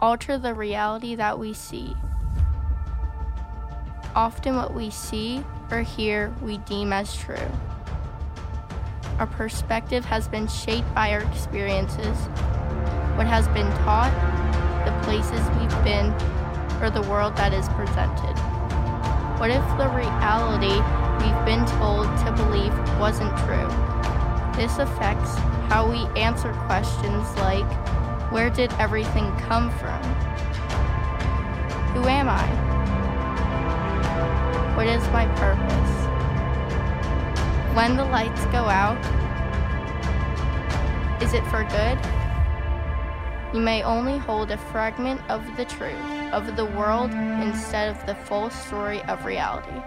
alter the reality that we see. Often, what we see or hear we deem as true. Our perspective has been shaped by our experiences, what has been taught, the places we've been, or the world that is presented. What if the reality we've been told to believe wasn't true? This affects how we answer questions like where did everything come from? Who am I? What is my purpose? When the lights go out, is it for good? You may only hold a fragment of the truth of the world instead of the full story of reality.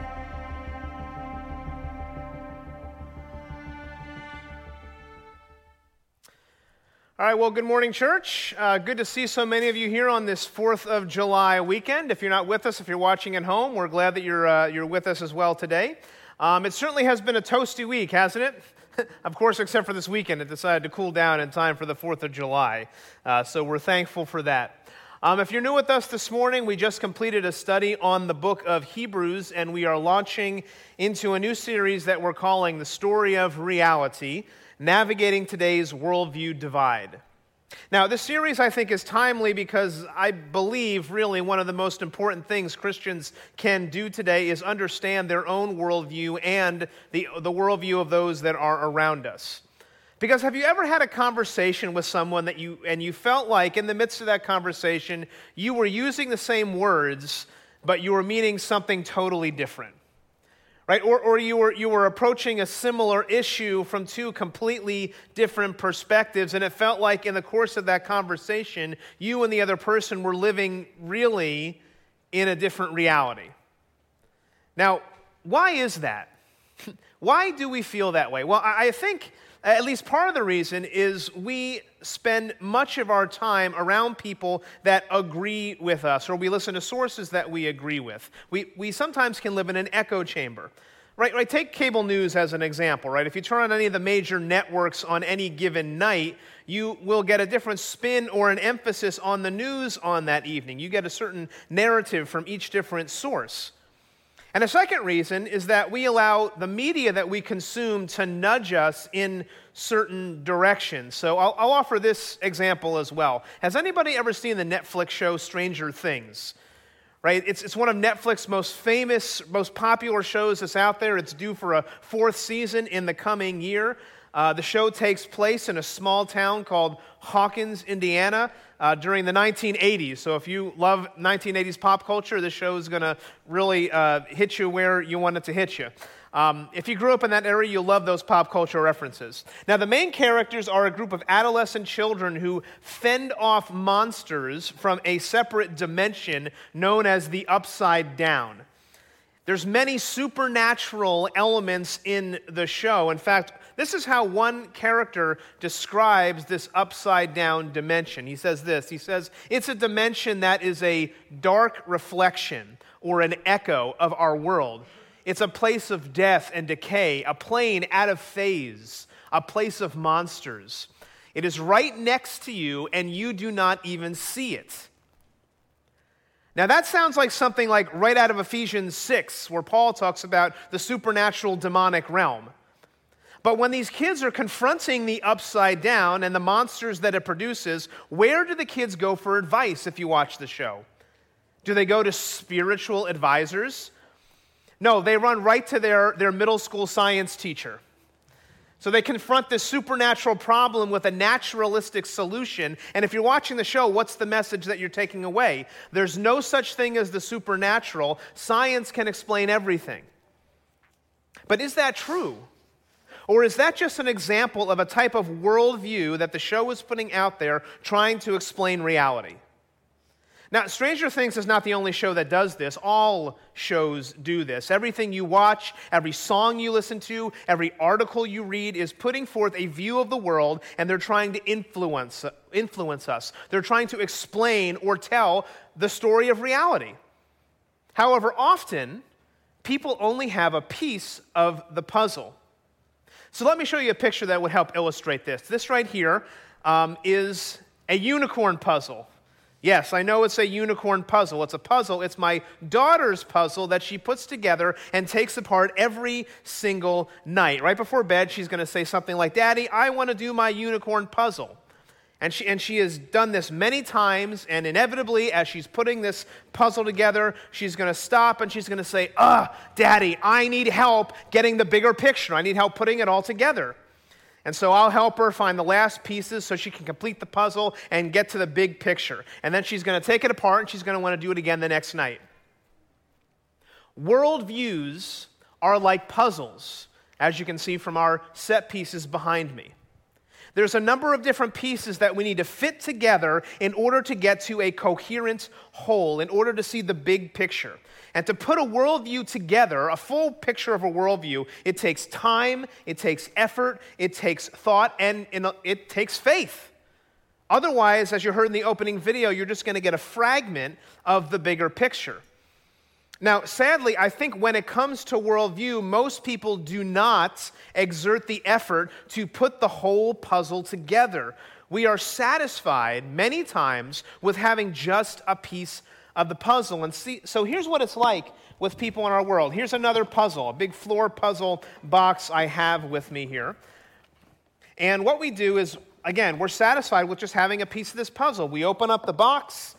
All right, well, good morning, church. Uh, good to see so many of you here on this 4th of July weekend. If you're not with us, if you're watching at home, we're glad that you're, uh, you're with us as well today. Um, it certainly has been a toasty week, hasn't it? of course, except for this weekend, it decided to cool down in time for the 4th of July. Uh, so we're thankful for that. Um, if you're new with us this morning, we just completed a study on the book of Hebrews, and we are launching into a new series that we're calling The Story of Reality Navigating Today's Worldview Divide. Now, this series I think is timely because I believe really one of the most important things Christians can do today is understand their own worldview and the, the worldview of those that are around us. Because have you ever had a conversation with someone that you, and you felt like in the midst of that conversation, you were using the same words, but you were meaning something totally different? Right? Or, or you, were, you were approaching a similar issue from two completely different perspectives, and it felt like in the course of that conversation, you and the other person were living really in a different reality. Now, why is that? why do we feel that way? Well, I think at least part of the reason is we spend much of our time around people that agree with us, or we listen to sources that we agree with. We, we sometimes can live in an echo chamber. Right, right, take cable news as an example, right? If you turn on any of the major networks on any given night, you will get a different spin or an emphasis on the news on that evening. You get a certain narrative from each different source. And a second reason is that we allow the media that we consume to nudge us in certain directions. So I'll, I'll, offer this example as well. Has anybody ever seen the Netflix show Stranger Things? Right? It's, it's one of Netflix's most famous, most popular shows that's out there. It's due for a fourth season in the coming year. Uh, the show takes place in a small town called Hawkins, Indiana, uh, during the 1980s. So if you love 1980s pop culture, this show is going to really uh, hit you where you want it to hit you. Um, if you grew up in that area, you'll love those pop culture references. Now, the main characters are a group of adolescent children who fend off monsters from a separate dimension known as the Upside Down. There's many supernatural elements in the show. In fact, this is how one character describes this upside down dimension. He says this He says, It's a dimension that is a dark reflection or an echo of our world. It's a place of death and decay, a plane out of phase, a place of monsters. It is right next to you, and you do not even see it. Now, that sounds like something like right out of Ephesians 6, where Paul talks about the supernatural demonic realm. But when these kids are confronting the upside down and the monsters that it produces, where do the kids go for advice if you watch the show? Do they go to spiritual advisors? No, they run right to their, their middle school science teacher. So they confront this supernatural problem with a naturalistic solution. And if you're watching the show, what's the message that you're taking away? There's no such thing as the supernatural. Science can explain everything. But is that true? Or is that just an example of a type of worldview that the show is putting out there trying to explain reality? Now, Stranger Things is not the only show that does this. All shows do this. Everything you watch, every song you listen to, every article you read is putting forth a view of the world, and they're trying to influence, influence us. They're trying to explain or tell the story of reality. However, often, people only have a piece of the puzzle. So let me show you a picture that would help illustrate this. This right here um, is a unicorn puzzle. Yes, I know it's a unicorn puzzle. It's a puzzle. It's my daughter's puzzle that she puts together and takes apart every single night. Right before bed, she's going to say something like, Daddy, I want to do my unicorn puzzle. And she, and she has done this many times, and inevitably, as she's putting this puzzle together, she's going to stop and she's going to say, Ah, Daddy, I need help getting the bigger picture. I need help putting it all together. And so I'll help her find the last pieces so she can complete the puzzle and get to the big picture. And then she's going to take it apart and she's going to want to do it again the next night. Worldviews are like puzzles, as you can see from our set pieces behind me. There's a number of different pieces that we need to fit together in order to get to a coherent whole, in order to see the big picture. And to put a worldview together, a full picture of a worldview, it takes time, it takes effort, it takes thought, and it takes faith. Otherwise, as you heard in the opening video, you're just going to get a fragment of the bigger picture. Now, sadly, I think when it comes to worldview, most people do not exert the effort to put the whole puzzle together. We are satisfied many times with having just a piece of the puzzle. And see, so here's what it's like with people in our world. Here's another puzzle, a big floor puzzle box I have with me here. And what we do is, again, we're satisfied with just having a piece of this puzzle. We open up the box,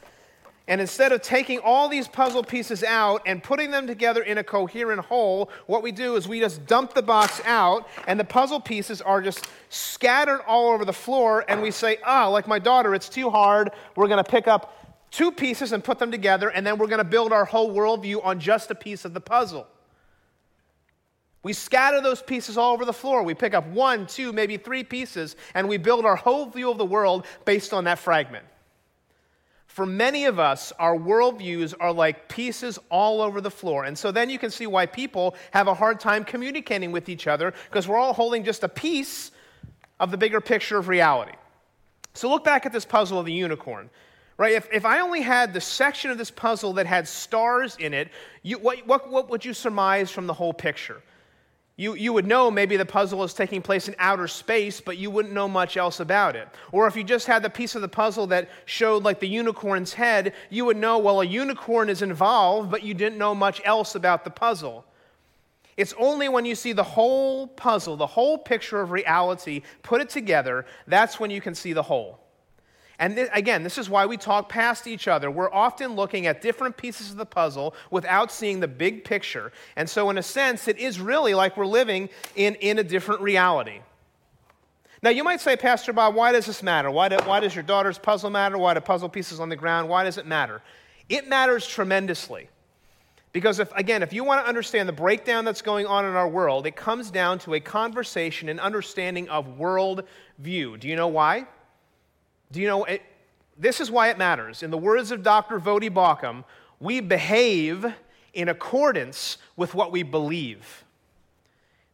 and instead of taking all these puzzle pieces out and putting them together in a coherent whole, what we do is we just dump the box out, and the puzzle pieces are just scattered all over the floor, and we say, ah, like my daughter, it's too hard. We're going to pick up two pieces and put them together, and then we're going to build our whole worldview on just a piece of the puzzle. We scatter those pieces all over the floor. We pick up one, two, maybe three pieces, and we build our whole view of the world based on that fragment. For many of us, our worldviews are like pieces all over the floor. And so then you can see why people have a hard time communicating with each other because we're all holding just a piece of the bigger picture of reality. So look back at this puzzle of the unicorn. Right? If, if I only had the section of this puzzle that had stars in it, you, what, what, what would you surmise from the whole picture? You, you would know maybe the puzzle is taking place in outer space, but you wouldn't know much else about it. Or if you just had the piece of the puzzle that showed like the unicorn's head, you would know, well, a unicorn is involved, but you didn't know much else about the puzzle. It's only when you see the whole puzzle, the whole picture of reality, put it together, that's when you can see the whole. And th- again, this is why we talk past each other. We're often looking at different pieces of the puzzle without seeing the big picture. And so, in a sense, it is really like we're living in, in a different reality. Now, you might say, Pastor Bob, why does this matter? Why, do, why does your daughter's puzzle matter? Why do puzzle pieces on the ground? Why does it matter? It matters tremendously. Because, if, again, if you want to understand the breakdown that's going on in our world, it comes down to a conversation and understanding of world view. Do you know why? Do you know, it, this is why it matters. In the words of Dr. Voddie Baucham, we behave in accordance with what we believe.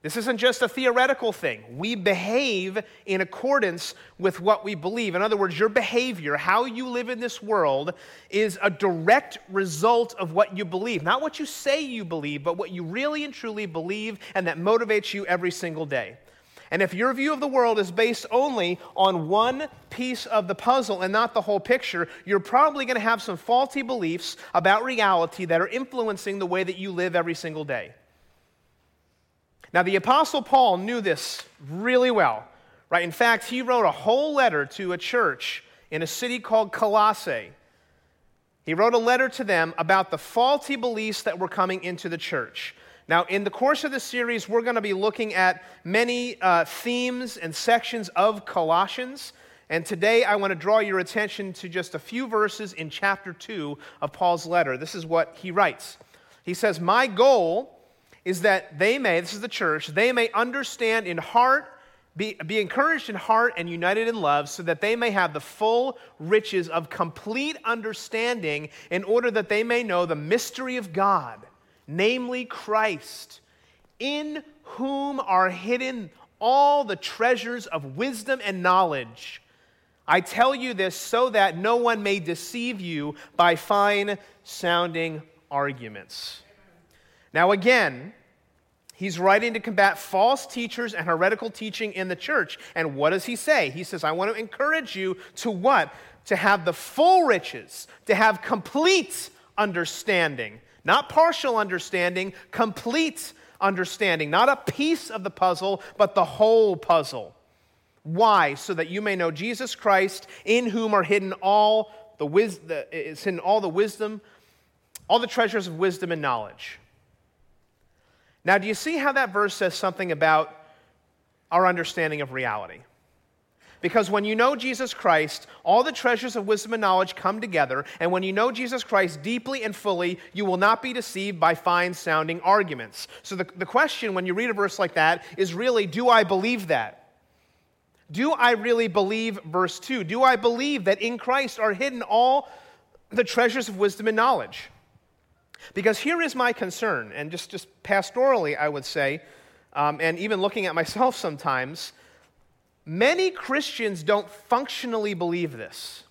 This isn't just a theoretical thing. We behave in accordance with what we believe. In other words, your behavior, how you live in this world, is a direct result of what you believe. Not what you say you believe, but what you really and truly believe and that motivates you every single day. And if your view of the world is based only on one piece of the puzzle and not the whole picture, you're probably going to have some faulty beliefs about reality that are influencing the way that you live every single day. Now, the Apostle Paul knew this really well, right? In fact, he wrote a whole letter to a church in a city called Colossae. He wrote a letter to them about the faulty beliefs that were coming into the church. Now, in the course of this series, we're going to be looking at many uh, themes and sections of Colossians. And today, I want to draw your attention to just a few verses in chapter 2 of Paul's letter. This is what he writes. He says, My goal is that they may, this is the church, they may understand in heart, be, be encouraged in heart and united in love, so that they may have the full riches of complete understanding, in order that they may know the mystery of God namely Christ, in whom are hidden all the treasures of wisdom and knowledge. I tell you this so that no one may deceive you by fine sounding arguments. Now, again, he's writing to combat false teachers and heretical teaching in the church. And what does he say? He says, I want to encourage you to what? to have the full riches, to have complete understanding. Not partial understanding, complete understanding. Not a piece of the puzzle, but the whole puzzle. Why? So that you may know Jesus Christ, in whom are hidden all the, wis- is hidden all the wisdom, all the treasures of wisdom and knowledge. Now, do you see how that verse says something about our understanding of reality? Because when you know Jesus Christ, all the treasures of wisdom and knowledge come together. And when you know Jesus Christ deeply and fully, you will not be deceived by fine sounding arguments. So the, the question when you read a verse like that is really do I believe that? Do I really believe verse 2? Do I believe that in Christ are hidden all the treasures of wisdom and knowledge? Because here is my concern, and just, just pastorally, I would say, um, and even looking at myself sometimes, Many Christians don't functionally believe this.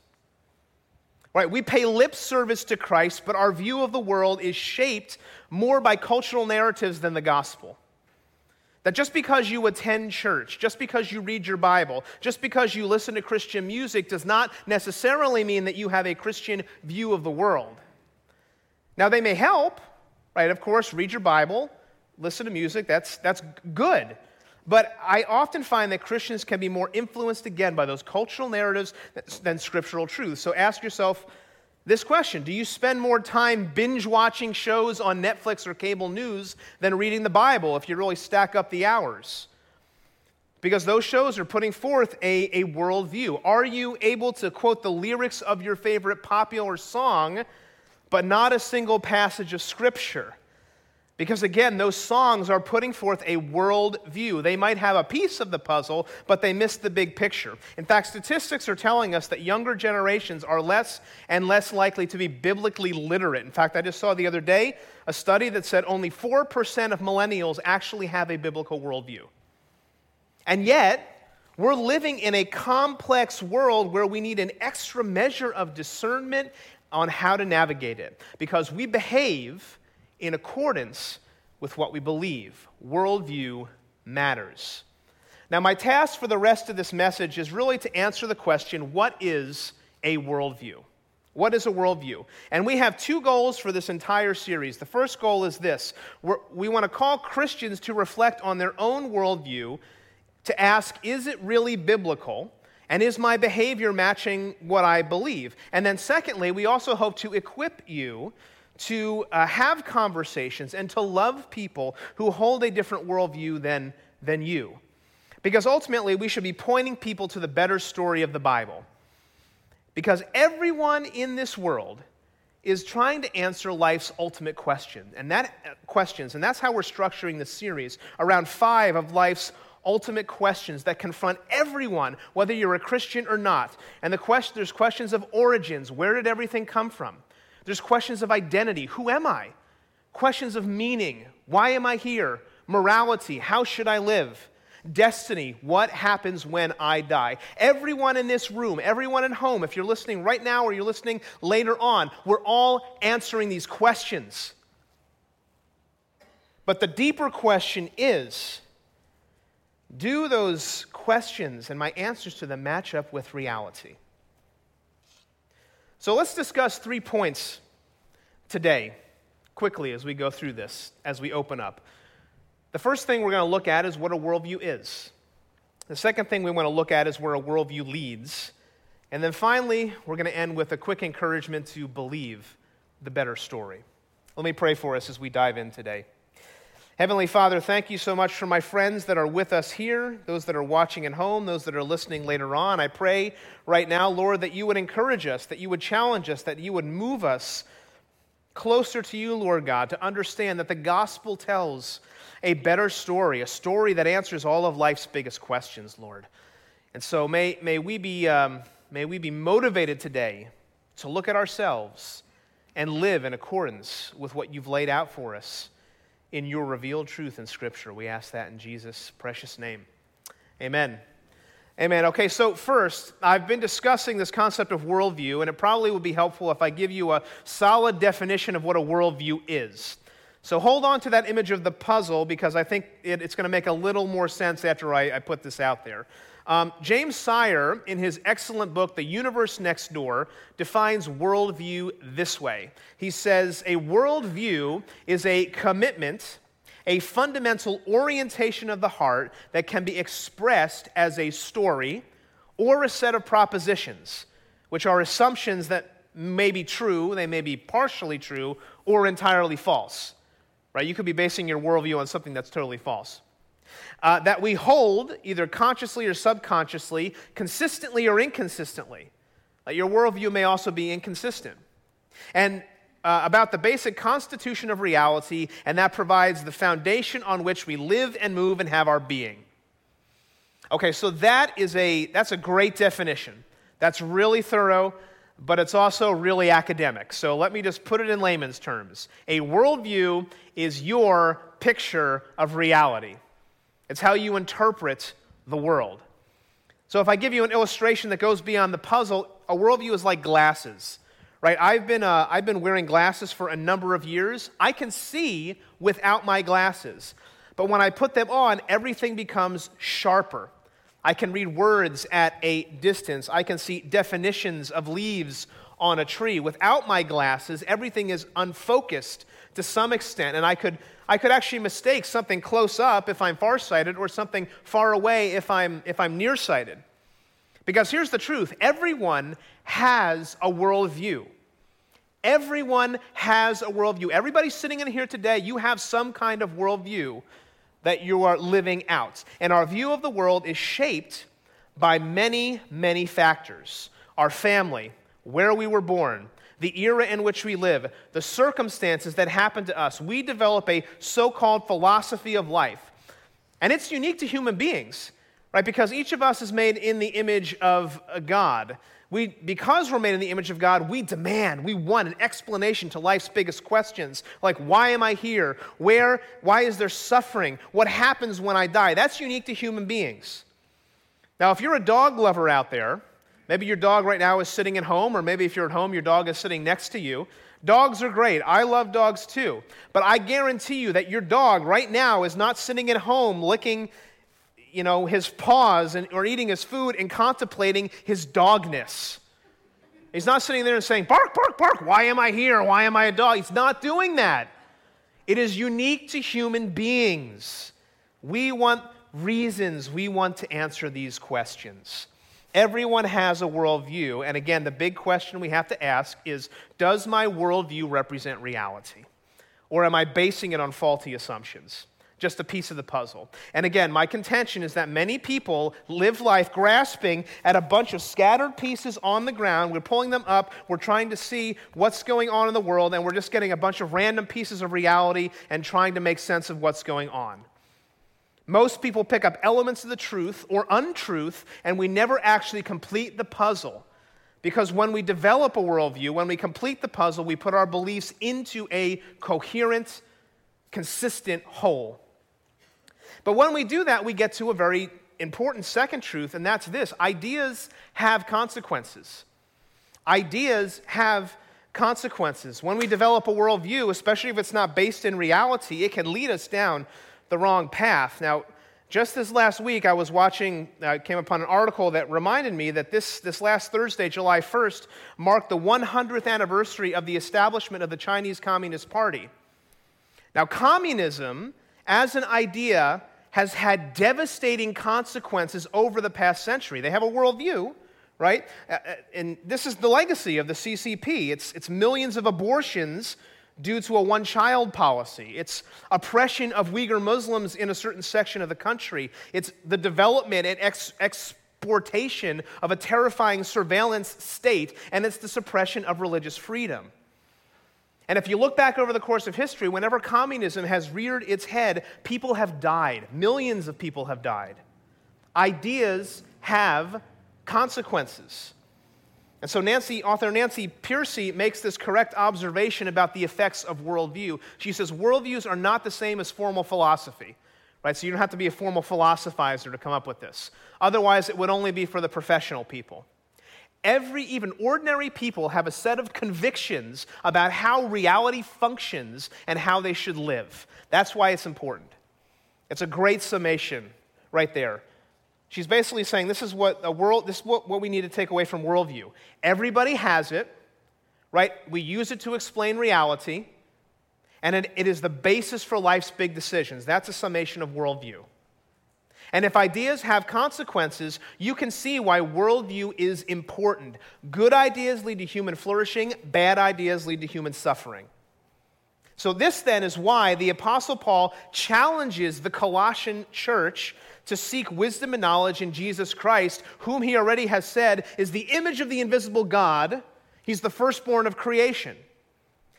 Right? We pay lip service to Christ, but our view of the world is shaped more by cultural narratives than the gospel. That just because you attend church, just because you read your Bible, just because you listen to Christian music does not necessarily mean that you have a Christian view of the world. Now, they may help, right? Of course, read your Bible, listen to music, that's, that's good. But I often find that Christians can be more influenced again by those cultural narratives than scriptural truth. So ask yourself this question Do you spend more time binge watching shows on Netflix or cable news than reading the Bible if you really stack up the hours? Because those shows are putting forth a, a worldview. Are you able to quote the lyrics of your favorite popular song, but not a single passage of Scripture? Because again, those songs are putting forth a world view. They might have a piece of the puzzle, but they miss the big picture. In fact, statistics are telling us that younger generations are less and less likely to be biblically literate. In fact, I just saw the other day a study that said only 4% of millennials actually have a biblical worldview. And yet, we're living in a complex world where we need an extra measure of discernment on how to navigate it. Because we behave in accordance with what we believe. Worldview matters. Now, my task for the rest of this message is really to answer the question what is a worldview? What is a worldview? And we have two goals for this entire series. The first goal is this We're, we want to call Christians to reflect on their own worldview, to ask, is it really biblical? And is my behavior matching what I believe? And then, secondly, we also hope to equip you to uh, have conversations and to love people who hold a different worldview than, than you. Because ultimately, we should be pointing people to the better story of the Bible. Because everyone in this world is trying to answer life's ultimate question, and that uh, questions, and that's how we're structuring this series around five of life's ultimate questions that confront everyone, whether you're a Christian or not. And the question, there's questions of origins. Where did everything come from? There's questions of identity who am I? Questions of meaning why am I here? Morality how should I live? Destiny what happens when I die? Everyone in this room, everyone at home, if you're listening right now or you're listening later on, we're all answering these questions. But the deeper question is do those questions and my answers to them match up with reality? So let's discuss three points today, quickly, as we go through this, as we open up. The first thing we're going to look at is what a worldview is. The second thing we want to look at is where a worldview leads. And then finally, we're going to end with a quick encouragement to believe the better story. Let me pray for us as we dive in today. Heavenly Father, thank you so much for my friends that are with us here, those that are watching at home, those that are listening later on. I pray right now, Lord, that you would encourage us, that you would challenge us, that you would move us closer to you, Lord God, to understand that the gospel tells a better story, a story that answers all of life's biggest questions, Lord. And so may, may, we, be, um, may we be motivated today to look at ourselves and live in accordance with what you've laid out for us in your revealed truth in Scripture. We ask that in Jesus' precious name. Amen. Amen. Okay, so first, I've been discussing this concept of worldview, and it probably would be helpful if I give you a solid definition of what a worldview is. So hold on to that image of the puzzle because I think it, it's going to make a little more sense after I, I put this out there. Um, James Sire, in his excellent book, The Universe Next Door, defines worldview this way. He says, A worldview is a commitment, a fundamental orientation of the heart that can be expressed as a story or a set of propositions, which are assumptions that may be true, they may be partially true, or entirely false. Right? You could be basing your worldview on something that's totally false. Uh, that we hold, either consciously or subconsciously, consistently or inconsistently. Uh, your worldview may also be inconsistent. And uh, about the basic constitution of reality, and that provides the foundation on which we live and move and have our being. Okay, so that is a that's a great definition. That's really thorough, but it's also really academic. So let me just put it in layman's terms. A worldview is your picture of reality. It's how you interpret the world. So if I give you an illustration that goes beyond the puzzle, a worldview is like glasses. Right? I've been, uh, I've been wearing glasses for a number of years. I can see without my glasses. But when I put them on, everything becomes sharper. I can read words at a distance. I can see definitions of leaves on a tree. Without my glasses, everything is unfocused to some extent, and I could, I could actually mistake something close up if I'm farsighted or something far away if I'm, if I'm nearsighted. Because here's the truth everyone has a worldview. Everyone has a worldview. Everybody sitting in here today, you have some kind of worldview that you are living out. And our view of the world is shaped by many, many factors our family, where we were born, the era in which we live, the circumstances that happen to us. We develop a so called philosophy of life. And it's unique to human beings, right? Because each of us is made in the image of God. We, because we're made in the image of God, we demand, we want an explanation to life's biggest questions, like why am I here? Where, why is there suffering? What happens when I die? That's unique to human beings. Now, if you're a dog lover out there, maybe your dog right now is sitting at home, or maybe if you're at home, your dog is sitting next to you. Dogs are great. I love dogs too. But I guarantee you that your dog right now is not sitting at home licking you know, his paws and, or eating his food and contemplating his dogness. He's not sitting there and saying, Bark, bark, bark, why am I here? Why am I a dog? He's not doing that. It is unique to human beings. We want reasons, we want to answer these questions. Everyone has a worldview. And again, the big question we have to ask is Does my worldview represent reality? Or am I basing it on faulty assumptions? just a piece of the puzzle. And again, my contention is that many people live life grasping at a bunch of scattered pieces on the ground. We're pulling them up, we're trying to see what's going on in the world, and we're just getting a bunch of random pieces of reality and trying to make sense of what's going on. Most people pick up elements of the truth or untruth, and we never actually complete the puzzle. Because when we develop a worldview, when we complete the puzzle, we put our beliefs into a coherent, consistent whole. But when we do that, we get to a very important second truth, and that's this ideas have consequences. Ideas have consequences. When we develop a worldview, especially if it's not based in reality, it can lead us down the wrong path. Now, just this last week, I was watching, I came upon an article that reminded me that this, this last Thursday, July 1st, marked the 100th anniversary of the establishment of the Chinese Communist Party. Now, communism as an idea has had devastating consequences over the past century. They have a worldview, right? Uh, uh, and this is the legacy of the CCP. It's, it's millions of abortions due to a one child policy. It's oppression of Uyghur Muslims in a certain section of the country. It's the development and ex- exportation of a terrifying surveillance state, and it's the suppression of religious freedom. And if you look back over the course of history, whenever communism has reared its head, people have died. Millions of people have died. Ideas have consequences. And so Nancy, author Nancy Pearcey makes this correct observation about the effects of worldview. She says worldviews are not the same as formal philosophy. Right? So you don't have to be a formal philosophizer to come up with this. Otherwise, it would only be for the professional people. Every, even ordinary people, have a set of convictions about how reality functions and how they should live. That's why it's important. It's a great summation right there. She's basically saying this is what a world, this is what, what we need to take away from worldview. Everybody has it, right? We use it to explain reality, and it, it is the basis for life's big decisions. That's a summation of worldview. And if ideas have consequences, you can see why worldview is important. Good ideas lead to human flourishing, bad ideas lead to human suffering. So, this then is why the Apostle Paul challenges the Colossian church to seek wisdom and knowledge in Jesus Christ, whom he already has said is the image of the invisible God. He's the firstborn of creation.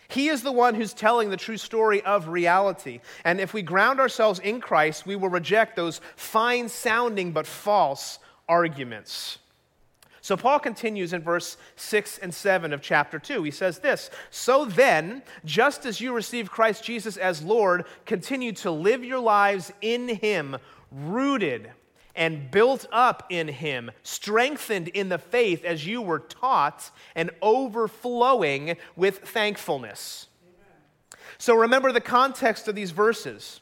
He is the one who's telling the true story of reality. And if we ground ourselves in Christ, we will reject those fine sounding but false arguments. So Paul continues in verse 6 and 7 of chapter 2. He says this So then, just as you received Christ Jesus as Lord, continue to live your lives in him, rooted and built up in him, strengthened in the faith as you were taught, and overflowing with thankfulness. Amen. So remember the context of these verses.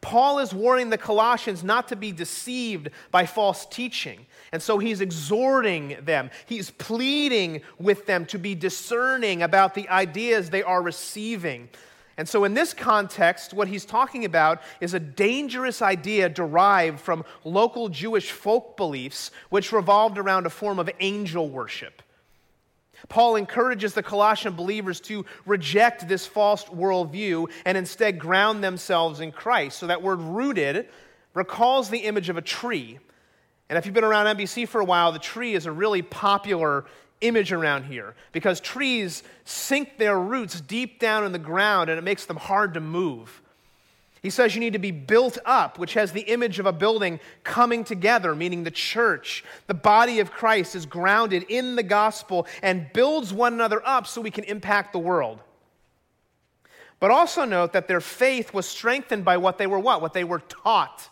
Paul is warning the Colossians not to be deceived by false teaching. And so he's exhorting them, he's pleading with them to be discerning about the ideas they are receiving. And so, in this context, what he's talking about is a dangerous idea derived from local Jewish folk beliefs, which revolved around a form of angel worship. Paul encourages the Colossian believers to reject this false worldview and instead ground themselves in Christ. So, that word rooted recalls the image of a tree. And if you've been around NBC for a while, the tree is a really popular image around here because trees sink their roots deep down in the ground and it makes them hard to move. He says you need to be built up, which has the image of a building coming together, meaning the church, the body of Christ, is grounded in the gospel and builds one another up so we can impact the world. But also note that their faith was strengthened by what they were what? What they were taught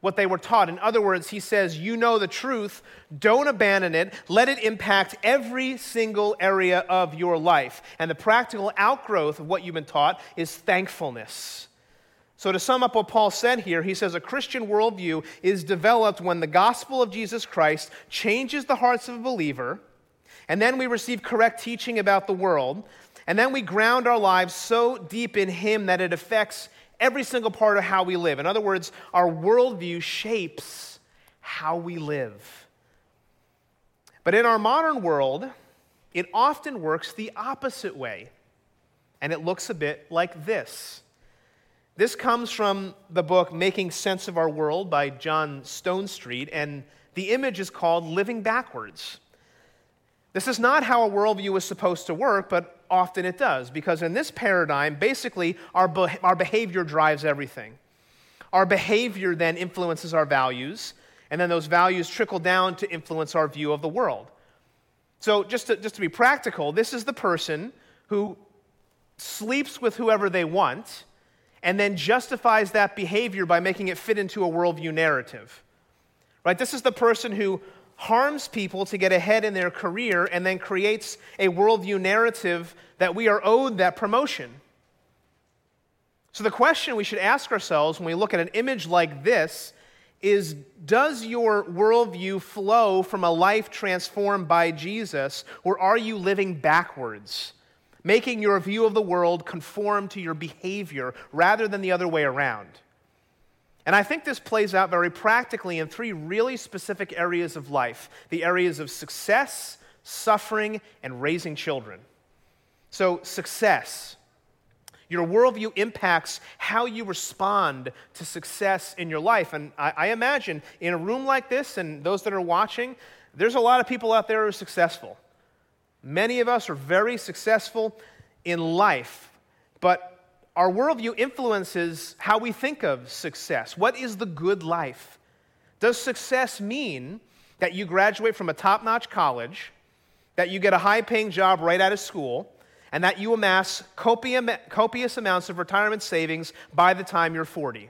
what they were taught. In other words, he says, You know the truth, don't abandon it, let it impact every single area of your life. And the practical outgrowth of what you've been taught is thankfulness. So, to sum up what Paul said here, he says a Christian worldview is developed when the gospel of Jesus Christ changes the hearts of a believer, and then we receive correct teaching about the world, and then we ground our lives so deep in Him that it affects every single part of how we live. In other words, our worldview shapes how we live. But in our modern world, it often works the opposite way. And it looks a bit like this. This comes from the book Making Sense of Our World by John Stonestreet, and the image is called Living Backwards. This is not how a worldview is supposed to work, but often it does, because in this paradigm, basically, our, be- our behavior drives everything. Our behavior then influences our values, and then those values trickle down to influence our view of the world. So, just to, just to be practical, this is the person who sleeps with whoever they want and then justifies that behavior by making it fit into a worldview narrative. Right? This is the person who harms people to get ahead in their career and then creates a worldview narrative that we are owed that promotion. So, the question we should ask ourselves when we look at an image like this is Does your worldview flow from a life transformed by Jesus, or are you living backwards, making your view of the world conform to your behavior rather than the other way around? And I think this plays out very practically in three really specific areas of life the areas of success, suffering, and raising children. So, success. Your worldview impacts how you respond to success in your life. And I, I, imagine in a room like this, and those that are watching, there's a lot of people out there who are successful. Many of us are very successful in life, but our worldview influences how we think of success. What is the good life? Does success mean that you graduate from a top notch college, that you get a high paying job right out of school, and that you amass copious amounts of retirement savings by the time you're 40?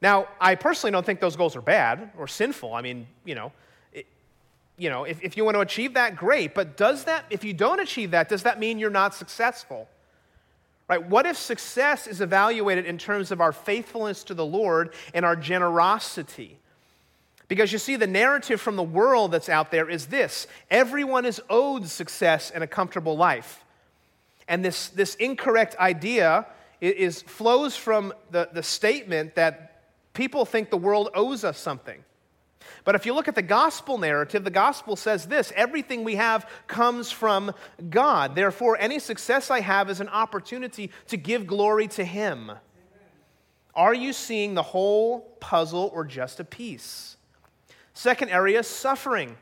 Now, I personally don't think those goals are bad or sinful. I mean, you know, it, you know, if, if you want to achieve that, great. But does that, if you don't achieve that, does that mean you're not successful? Right? What if success is evaluated in terms of our faithfulness to the Lord and our generosity? Because you see, the narrative from the world that's out there is this everyone is owed success and a comfortable life. And this, this incorrect idea is, flows from the, the statement that people think the world owes us something. But if you look at the gospel narrative, the gospel says this everything we have comes from God. Therefore, any success I have is an opportunity to give glory to Him. Are you seeing the whole puzzle or just a piece? Second area, suffering.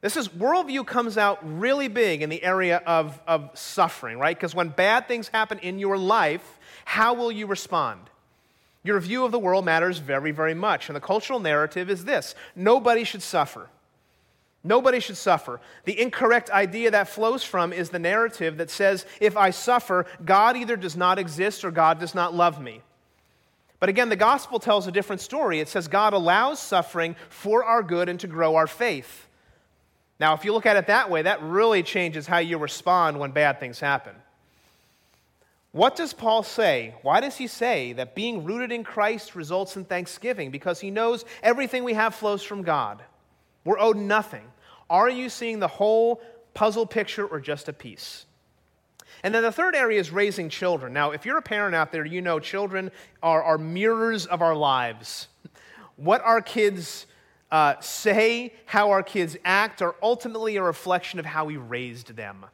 This is worldview comes out really big in the area of, of suffering, right? Because when bad things happen in your life, how will you respond? Your view of the world matters very, very much. And the cultural narrative is this nobody should suffer. Nobody should suffer. The incorrect idea that flows from is the narrative that says, if I suffer, God either does not exist or God does not love me. But again, the gospel tells a different story. It says God allows suffering for our good and to grow our faith. Now, if you look at it that way, that really changes how you respond when bad things happen. What does Paul say? Why does he say that being rooted in Christ results in thanksgiving? Because he knows everything we have flows from God. We're owed nothing. Are you seeing the whole puzzle picture or just a piece? And then the third area is raising children. Now, if you're a parent out there, you know children are, are mirrors of our lives. What our kids uh, say, how our kids act, are ultimately a reflection of how we raised them.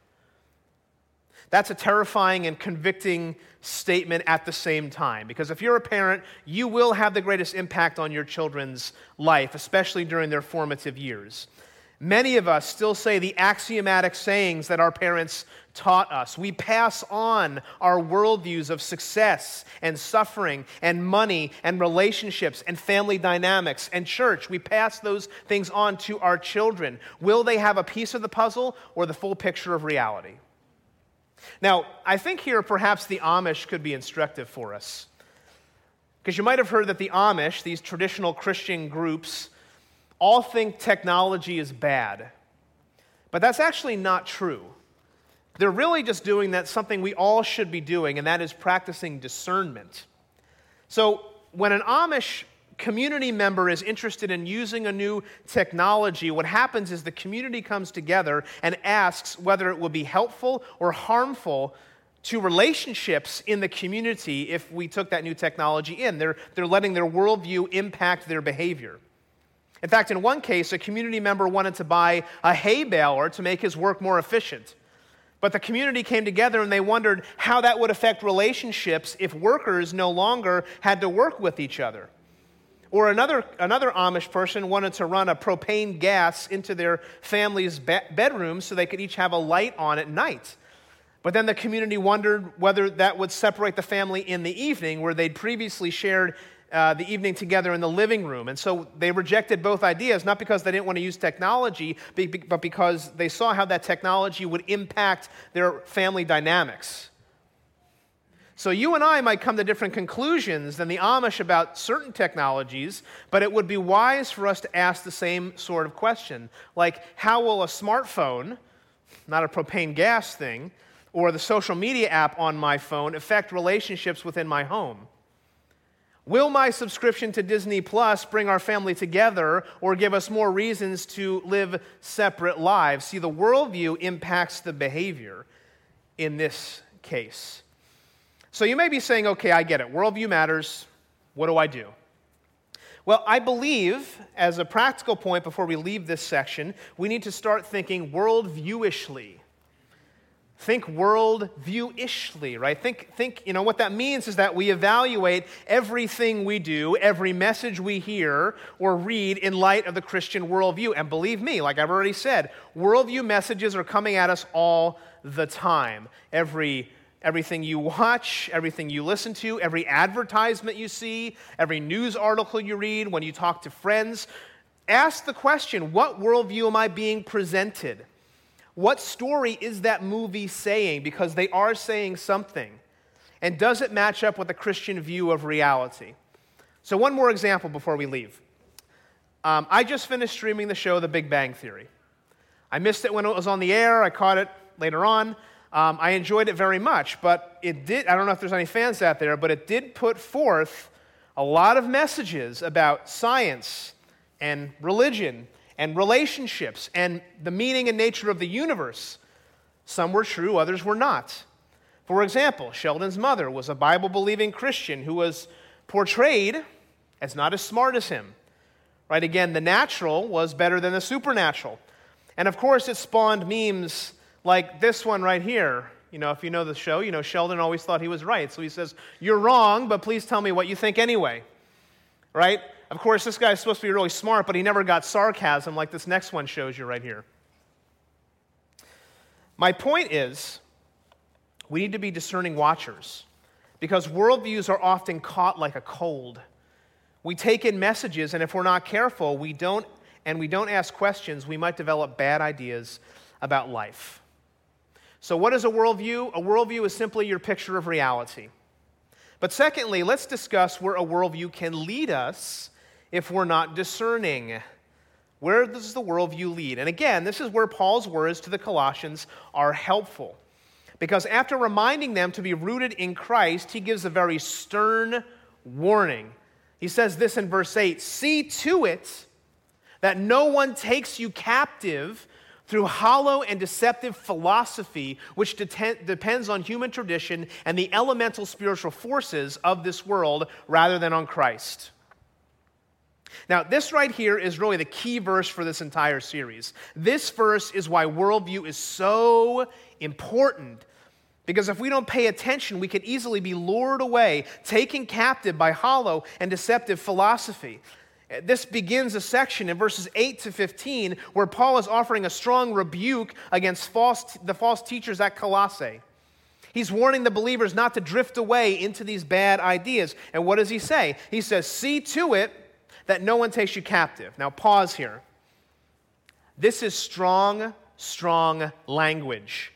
That's a terrifying and convicting statement at the same time. Because if you're a parent, you will have the greatest impact on your children's life, especially during their formative years. Many of us still say the axiomatic sayings that our parents taught us. We pass on our worldviews of success and suffering and money and relationships and family dynamics and church. We pass those things on to our children. Will they have a piece of the puzzle or the full picture of reality? Now, I think here perhaps the Amish could be instructive for us. Because you might have heard that the Amish, these traditional Christian groups, all think technology is bad. But that's actually not true. They're really just doing that something we all should be doing, and that is practicing discernment. So, when an Amish community member is interested in using a new technology, what happens is the community comes together and asks whether it would be helpful or harmful to relationships in the community if we took that new technology in. They're, they're letting their worldview impact their behavior. In fact, in one case, a community member wanted to buy a hay baler to make his work more efficient. But the community came together and they wondered how that would affect relationships if workers no longer had to work with each other. Or another, another Amish person wanted to run a propane gas into their family's be- bedroom so they could each have a light on at night. But then the community wondered whether that would separate the family in the evening, where they'd previously shared uh, the evening together in the living room. And so they rejected both ideas, not because they didn't want to use technology, but because they saw how that technology would impact their family dynamics. So you and I might come to different conclusions than the Amish about certain technologies, but it would be wise for us to ask the same sort of question. Like, how will a smartphone, not a propane gas thing, or the social media app on my phone affect relationships within my home? Will my subscription to Disney Plus bring our family together or give us more reasons to live separate lives? See, the worldview impacts the behavior in this case. So you may be saying, okay, I get it. Worldview matters. What do I do? Well, I believe, as a practical point before we leave this section, we need to start thinking worldviewishly. Think worldview-ishly, right? Think, think, you know, what that means is that we evaluate everything we do, every message we hear or read in light of the Christian worldview. And believe me, like I've already said, worldview messages are coming at us all the time. Every Everything you watch, everything you listen to, every advertisement you see, every news article you read, when you talk to friends, ask the question what worldview am I being presented? What story is that movie saying? Because they are saying something. And does it match up with a Christian view of reality? So, one more example before we leave. Um, I just finished streaming the show The Big Bang Theory. I missed it when it was on the air, I caught it later on. Um, I enjoyed it very much, but it did, I don't know if there's any fans out there, but it did put forth a lot of messages about science and religion and relationships and the meaning and nature of the universe. Some were true, others were not. For example, Sheldon's mother was a Bible believing Christian who was portrayed as not as smart as him. Right? Again, the natural was better than the supernatural. And of course, it spawned memes like this one right here. You know, if you know the show, you know Sheldon always thought he was right. So he says, You're wrong, but please tell me what you think anyway. Right? Of course, this guy's supposed to be really smart, but he never got sarcasm like this next one shows you right here. My point is, we need to be discerning watchers because worldviews are often caught like a cold. We take in messages, and if we're not careful, we don't, and we don't ask questions, we might develop bad ideas about life. So, what is a worldview? A worldview is simply your picture of reality. But secondly, let's discuss where a worldview can lead us if we're not discerning. Where does the worldview lead? And again, this is where Paul's words to the Colossians are helpful. Because after reminding them to be rooted in Christ, he gives a very stern warning. He says this in verse 8 See to it that no one takes you captive through hollow and deceptive philosophy, which depends on human tradition and the elemental spiritual forces of this world rather than on Christ. Now, this right here is really the key verse for this entire series. This verse is why worldview is so important. Because if we don't pay attention, we could easily be lured away, taken captive by hollow and deceptive philosophy. This begins a section in verses 8 to 15 where Paul is offering a strong rebuke against false, the false teachers at Colossae. He's warning the believers not to drift away into these bad ideas. And what does he say? He says, See to it that no one takes you captive. Now, pause here. This is strong, strong language.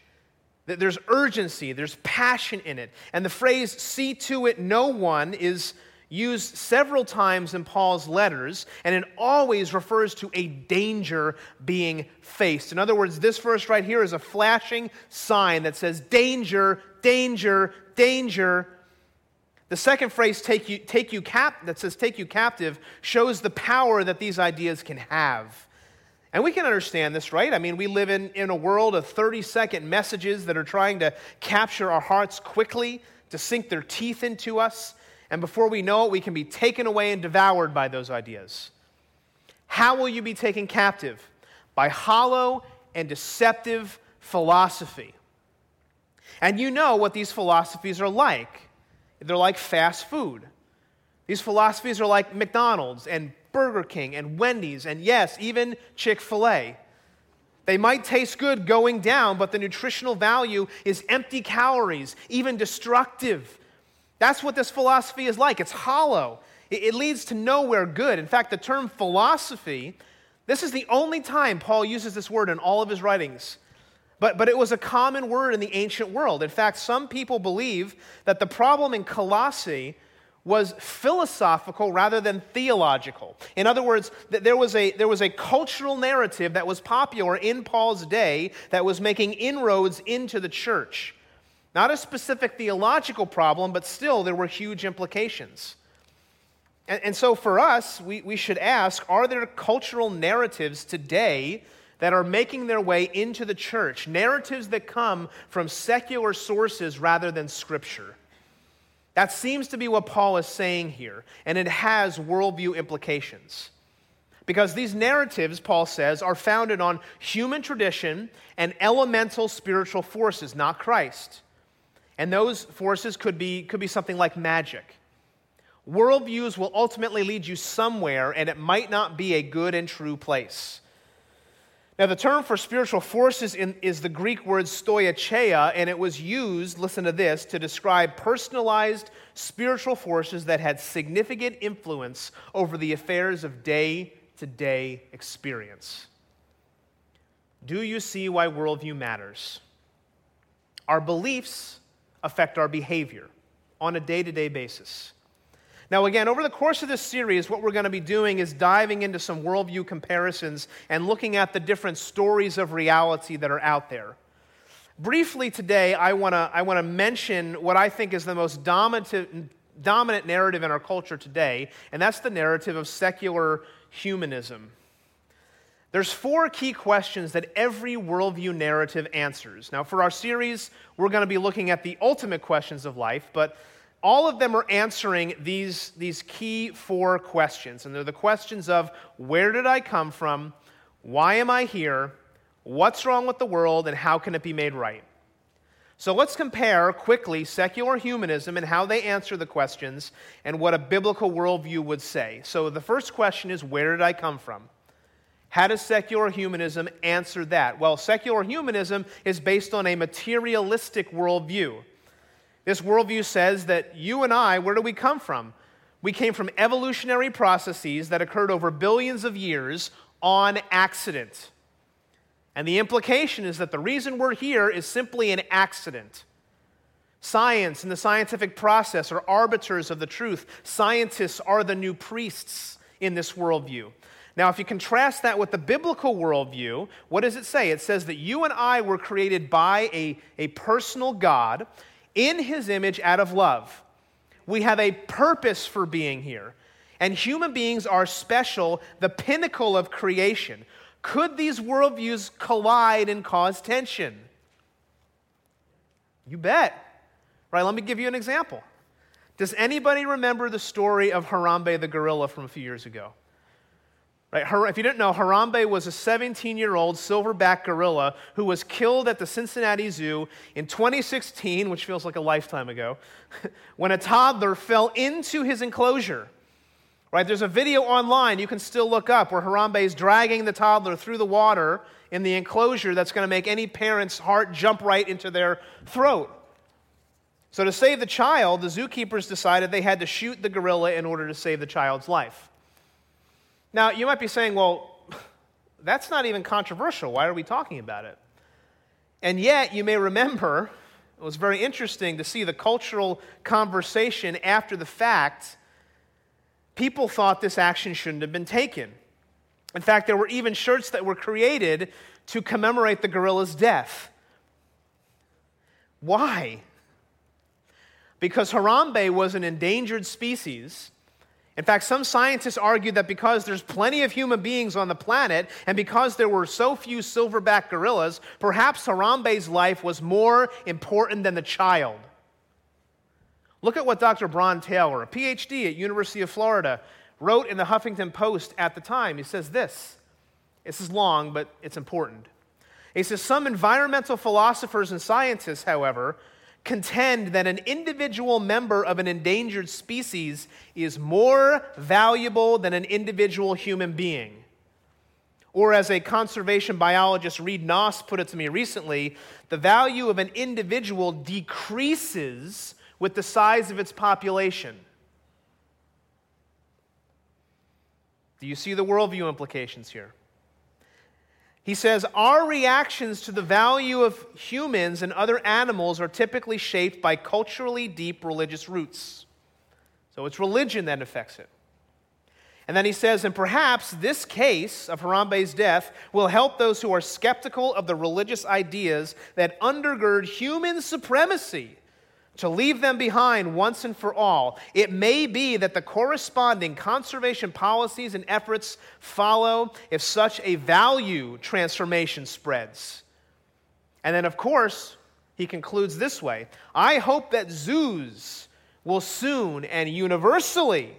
There's urgency, there's passion in it. And the phrase, see to it no one, is used several times in Paul's letters, and it always refers to a danger being faced. In other words, this verse right here is a flashing sign that says, danger, danger, danger. The second phrase, take you, take you cap, that says take you captive, shows the power that these ideas can have. And we can understand this, right? I mean, we live in, in a world of 30 second messages that are trying to capture our hearts quickly, to sink their teeth into us. And before we know it, we can be taken away and devoured by those ideas. How will you be taken captive? By hollow and deceptive philosophy. And you know what these philosophies are like. They're like fast food. These philosophies are like McDonald's and Burger King and Wendy's and, yes, even Chick fil A. They might taste good going down, but the nutritional value is empty calories, even destructive. That's what this philosophy is like. It's hollow, it, leads to nowhere good. In fact, the term philosophy, this is the only time Paul uses this word in all of his writings. But, but it was a common word in the ancient world. In fact, some people believe that the problem in Colossae was philosophical rather than theological. In other words, that there was, a, there was a cultural narrative that was popular in Paul's day that was making inroads into the church. Not a specific theological problem, but still there were huge implications. And, and so for us, we, we should ask are there cultural narratives today that are making their way into the church, narratives that come from secular sources rather than scripture. That seems to be what Paul is saying here, and it has worldview implications. Because these narratives, Paul says, are founded on human tradition and elemental spiritual forces, not Christ. And those forces could be, could be something like magic. Worldviews will ultimately lead you somewhere, and it might not be a good and true place. Now, the term for spiritual forces in, is the Greek word stoicheia, and it was used, listen to this, to describe personalized spiritual forces that had significant influence over the affairs of day to day experience. Do you see why worldview matters? Our beliefs affect our behavior on a day to day basis. Now, again, over the course of this series, what we're going to be doing is diving into some worldview comparisons and looking at the different stories of reality that are out there. Briefly today, I want to I wanna mention what I think is the most dominant, dominant narrative in our culture today, and that's the narrative of secular humanism. There's four key questions that every worldview narrative answers. Now, for our series, we're going to be looking at the ultimate questions of life, but all of them are answering these, these key four questions. And they're the questions of where did I come from? Why am I here? What's wrong with the world? And how can it be made right? So let's compare quickly secular humanism and how they answer the questions and what a biblical worldview would say. So the first question is where did I come from? How does secular humanism answer that? Well, secular humanism is based on a materialistic worldview. This worldview says that you and I, where do we come from? We came from evolutionary processes that occurred over billions of years on accident. And the implication is that the reason we're here is simply an accident. Science and the scientific process are arbiters of the truth. Scientists are the new priests in this worldview. Now, if you contrast that with the biblical worldview, what does it say? It says that you and I were created by a, a personal God in his image out of love. We have a purpose for being here. And human beings are special, the pinnacle of creation. Could these worldviews collide and cause tension? You bet. Right, let me give you an example. Does anybody remember the story of Harambe the gorilla from a few years ago? Right? If you didn't know, Harambe was a 17 year old silverback gorilla who was killed at the Cincinnati Zoo in 2016, which feels like a lifetime ago, when a toddler fell into his enclosure. Right? There's a video online you can still look up where Harambe is dragging the toddler through the water in the enclosure that's going to make any parent's heart jump right into their throat. So, to save the child, the zookeepers decided they had to shoot the gorilla in order to save the child's life. Now, you might be saying, well, that's not even controversial. Why are we talking about it? And yet, you may remember, it was very interesting to see the cultural conversation after the fact. People thought this action shouldn't have been taken. In fact, there were even shirts that were created to commemorate the gorilla's death. Why? Because Harambe was an endangered species in fact, some scientists argue that because there's plenty of human beings on the planet and because there were so few silverback gorillas, perhaps Harambe's life was more important than the child. Look at what Dr. Bron Taylor, a PhD at University of Florida, wrote in the Huffington Post at the time. He says this. This is long, but it's important. He says some environmental philosophers and scientists, however, contend that an individual member of an endangered species is more valuable than an individual human being. Or, as a conservation biologist, Reed Noss, put it to me recently, the value of an individual decreases with the size of its population. Do you see the worldview implications here? He says, Our reactions to the value of humans and other animals are typically shaped by culturally deep religious roots. So it's religion that affects it. And then he says, and perhaps this case of Harambe's death will help those who are skeptical of the religious ideas that undergird human supremacy to leave them behind once and for all. It may be that the corresponding conservation policies and efforts follow if such a value transformation spreads. And then, of course, he concludes this way I hope that zoos will soon and universally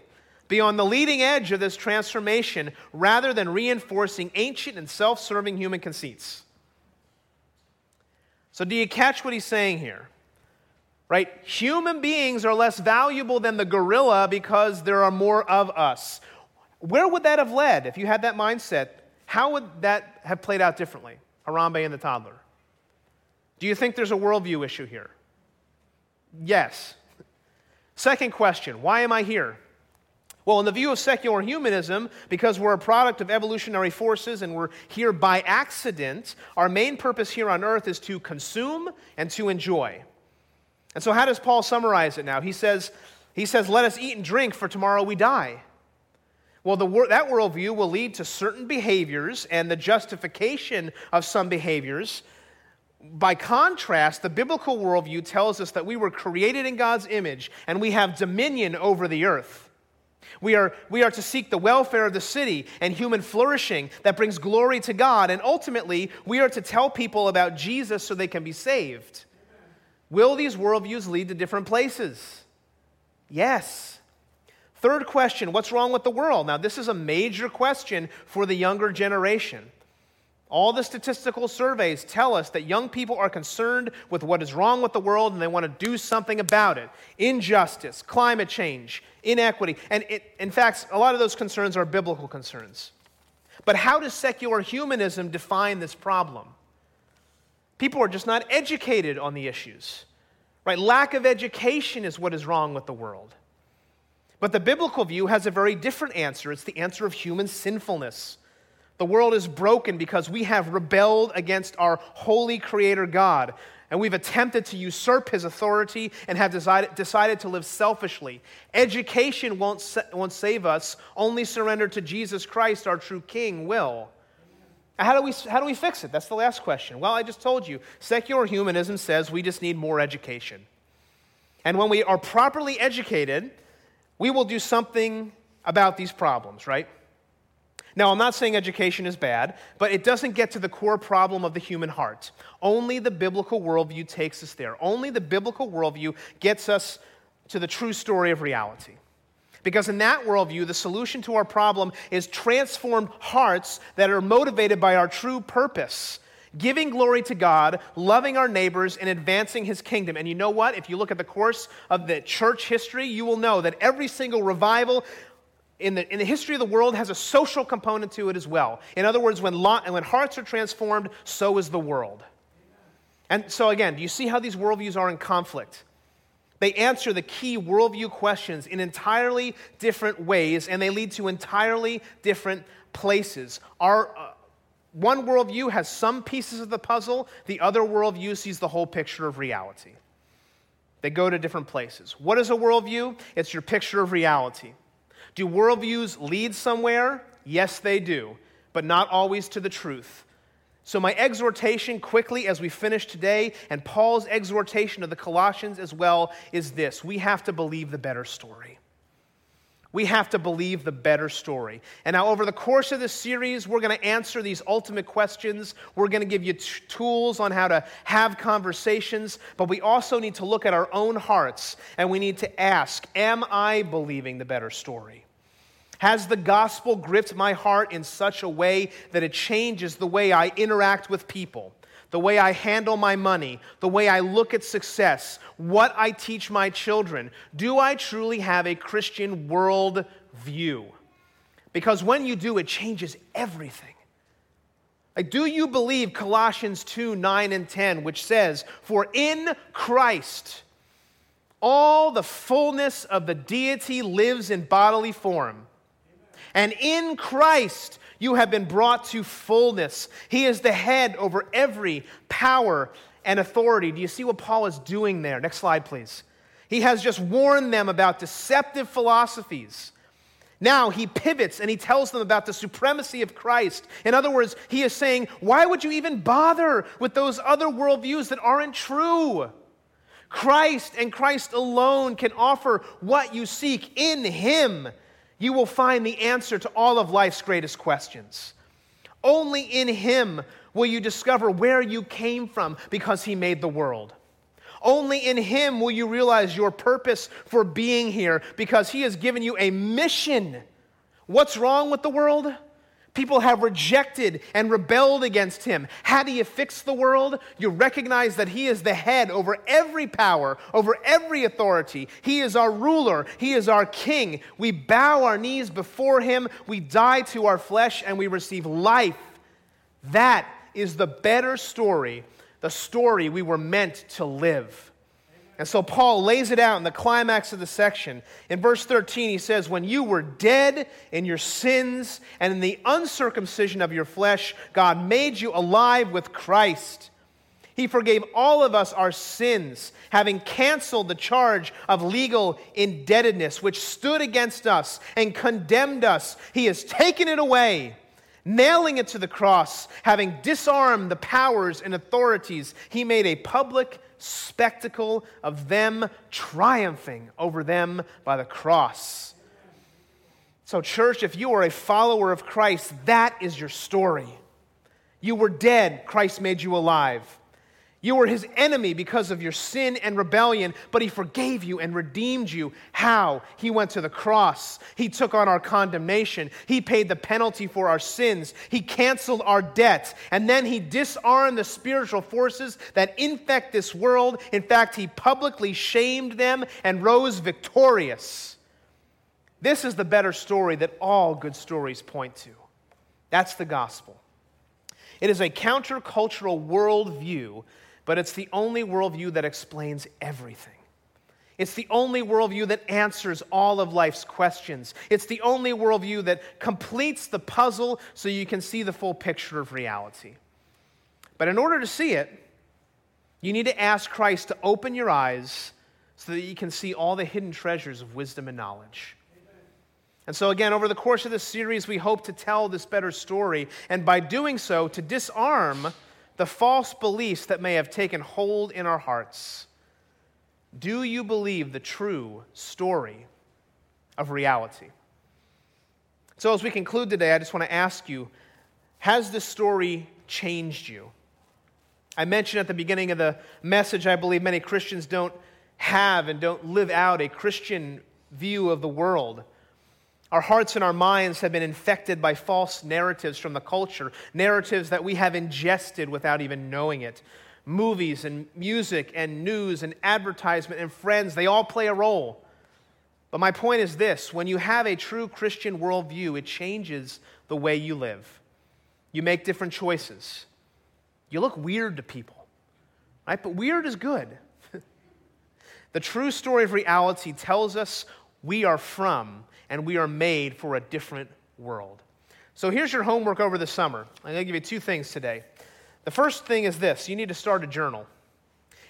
be on the leading edge of this transformation rather than reinforcing ancient and self serving human conceits. So, do you catch what he's saying here? Right? Human beings are less valuable than the gorilla because there are more of us. Where would that have led if you had that mindset? How would that have played out differently? Harambe and the toddler. Do you think there's a worldview issue here? Yes. Second question why am I here? Well, in the view of secular humanism, because we're a product of evolutionary forces and we're here by accident, our main purpose here on earth is to consume and to enjoy. And so, how does Paul summarize it now? He says, he says Let us eat and drink, for tomorrow we die. Well, the, that worldview will lead to certain behaviors and the justification of some behaviors. By contrast, the biblical worldview tells us that we were created in God's image and we have dominion over the earth. We are, we are to seek the welfare of the city and human flourishing that brings glory to God. And ultimately, we are to tell people about Jesus so they can be saved. Will these worldviews lead to different places? Yes. Third question what's wrong with the world? Now, this is a major question for the younger generation. All the statistical surveys tell us that young people are concerned with what is wrong with the world and they want to do something about it. Injustice, climate change, inequity. And it, in fact, a lot of those concerns are biblical concerns. But how does secular humanism define this problem? People are just not educated on the issues. Right? Lack of education is what is wrong with the world. But the biblical view has a very different answer. It's the answer of human sinfulness. The world is broken because we have rebelled against our holy creator God. And we've attempted to usurp his authority and have decided, decided to live selfishly. Education won't, sa- won't save us, only surrender to Jesus Christ, our true King, will. How do, we, how do we fix it? That's the last question. Well, I just told you. Secular humanism says we just need more education. And when we are properly educated, we will do something about these problems, right? Now, I'm not saying education is bad, but it doesn't get to the core problem of the human heart. Only the biblical worldview takes us there. Only the biblical worldview gets us to the true story of reality. Because in that worldview, the solution to our problem is transformed hearts that are motivated by our true purpose giving glory to God, loving our neighbors, and advancing his kingdom. And you know what? If you look at the course of the church history, you will know that every single revival in the, in the history of the world has a social component to it as well. In other words, when, lot, when hearts are transformed, so is the world. And so, again, do you see how these worldviews are in conflict? They answer the key worldview questions in entirely different ways, and they lead to entirely different places. Our, uh, one worldview has some pieces of the puzzle, the other worldview sees the whole picture of reality. They go to different places. What is a worldview? It's your picture of reality. Do worldviews lead somewhere? Yes, they do, but not always to the truth. So, my exhortation quickly as we finish today, and Paul's exhortation of the Colossians as well, is this we have to believe the better story. We have to believe the better story. And now, over the course of this series, we're going to answer these ultimate questions. We're going to give you t- tools on how to have conversations, but we also need to look at our own hearts and we need to ask Am I believing the better story? Has the gospel gripped my heart in such a way that it changes the way I interact with people, the way I handle my money, the way I look at success, what I teach my children? Do I truly have a Christian world view? Because when you do, it changes everything. Like, do you believe Colossians 2 9 and 10, which says, For in Christ, all the fullness of the deity lives in bodily form and in Christ, you have been brought to fullness. He is the head over every power and authority. Do you see what Paul is doing there? Next slide, please. He has just warned them about deceptive philosophies. Now he pivots and he tells them about the supremacy of Christ. In other words, he is saying, Why would you even bother with those other worldviews that aren't true? Christ and Christ alone can offer what you seek in him you will find the answer to all of life's greatest questions. Only in Him will you discover where you came from because He made the world. Only in Him will you realize your purpose for being here because He has given you a mission. What's wrong with the world? People have rejected and rebelled against him. How do you fix the world? You recognize that he is the head over every power, over every authority. He is our ruler, he is our king. We bow our knees before him, we die to our flesh, and we receive life. That is the better story, the story we were meant to live. And so Paul lays it out in the climax of the section. In verse 13, he says, When you were dead in your sins and in the uncircumcision of your flesh, God made you alive with Christ. He forgave all of us our sins, having canceled the charge of legal indebtedness which stood against us and condemned us. He has taken it away nailing it to the cross, having disarmed the powers and authorities, he made a public spectacle of them triumphing over them by the cross. So, church, if you are a follower of Christ, that is your story. You were dead, Christ made you alive. You were his enemy because of your sin and rebellion, but he forgave you and redeemed you. How? He went to the cross. He took on our condemnation. He paid the penalty for our sins. He canceled our debts. And then he disarmed the spiritual forces that infect this world. In fact, he publicly shamed them and rose victorious. This is the better story that all good stories point to. That's the gospel. It is a countercultural worldview, but it's the only worldview that explains everything. It's the only worldview that answers all of life's questions. It's the only worldview that completes the puzzle so you can see the full picture of reality. But in order to see it, you need to ask Christ to open your eyes so that you can see all the hidden treasures of wisdom and knowledge. And so, again, over the course of this series, we hope to tell this better story, and by doing so, to disarm the false beliefs that may have taken hold in our hearts. Do you believe the true story of reality? So, as we conclude today, I just want to ask you Has this story changed you? I mentioned at the beginning of the message, I believe many Christians don't have and don't live out a Christian view of the world. Our hearts and our minds have been infected by false narratives from the culture, narratives that we have ingested without even knowing it. Movies and music and news and advertisement and friends, they all play a role. But my point is this when you have a true Christian worldview, it changes the way you live. You make different choices. You look weird to people, right? But weird is good. the true story of reality tells us we are from and we are made for a different world. So here's your homework over the summer. I'm going to give you two things today. The first thing is this you need to start a journal.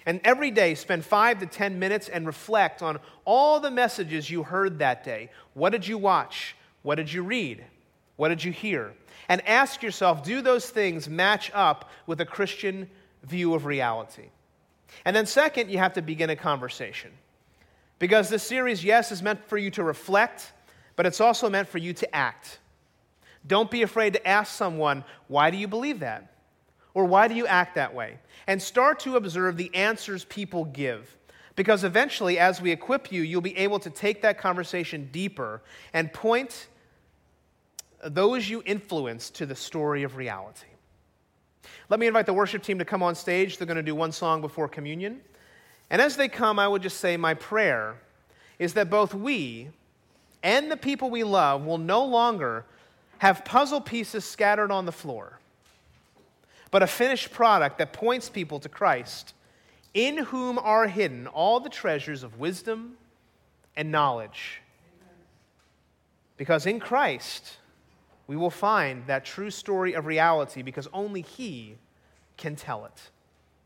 And every day, spend five to 10 minutes and reflect on all the messages you heard that day. What did you watch? What did you read? What did you hear? And ask yourself do those things match up with a Christian view of reality? And then, second, you have to begin a conversation. Because this series, yes, is meant for you to reflect but it's also meant for you to act. Don't be afraid to ask someone, why do you believe that? Or why do you act that way? And start to observe the answers people give. Because eventually, as we equip you, you'll be able to take that conversation deeper and point those you influence to the story of reality. Let me invite the worship team to come on stage. They're going to do one song before communion. And as they come, I would just say my prayer is that both we, and the people we love will no longer have puzzle pieces scattered on the floor, but a finished product that points people to Christ, in whom are hidden all the treasures of wisdom and knowledge. Because in Christ, we will find that true story of reality because only He can tell it.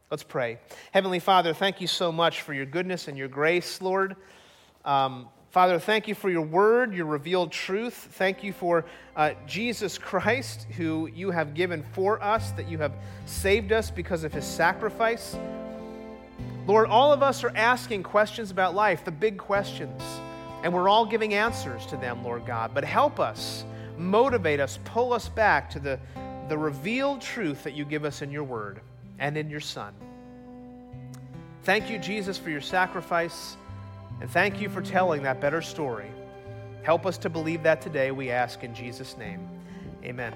Let's pray. Heavenly Father, thank you so much for your goodness and your grace, Lord. Um, Father, thank you for your word, your revealed truth. Thank you for uh, Jesus Christ, who you have given for us, that you have saved us because of his sacrifice. Lord, all of us are asking questions about life, the big questions, and we're all giving answers to them, Lord God. But help us, motivate us, pull us back to the, the revealed truth that you give us in your word and in your Son. Thank you, Jesus, for your sacrifice. And thank you for telling that better story. Help us to believe that today, we ask in Jesus' name. Amen.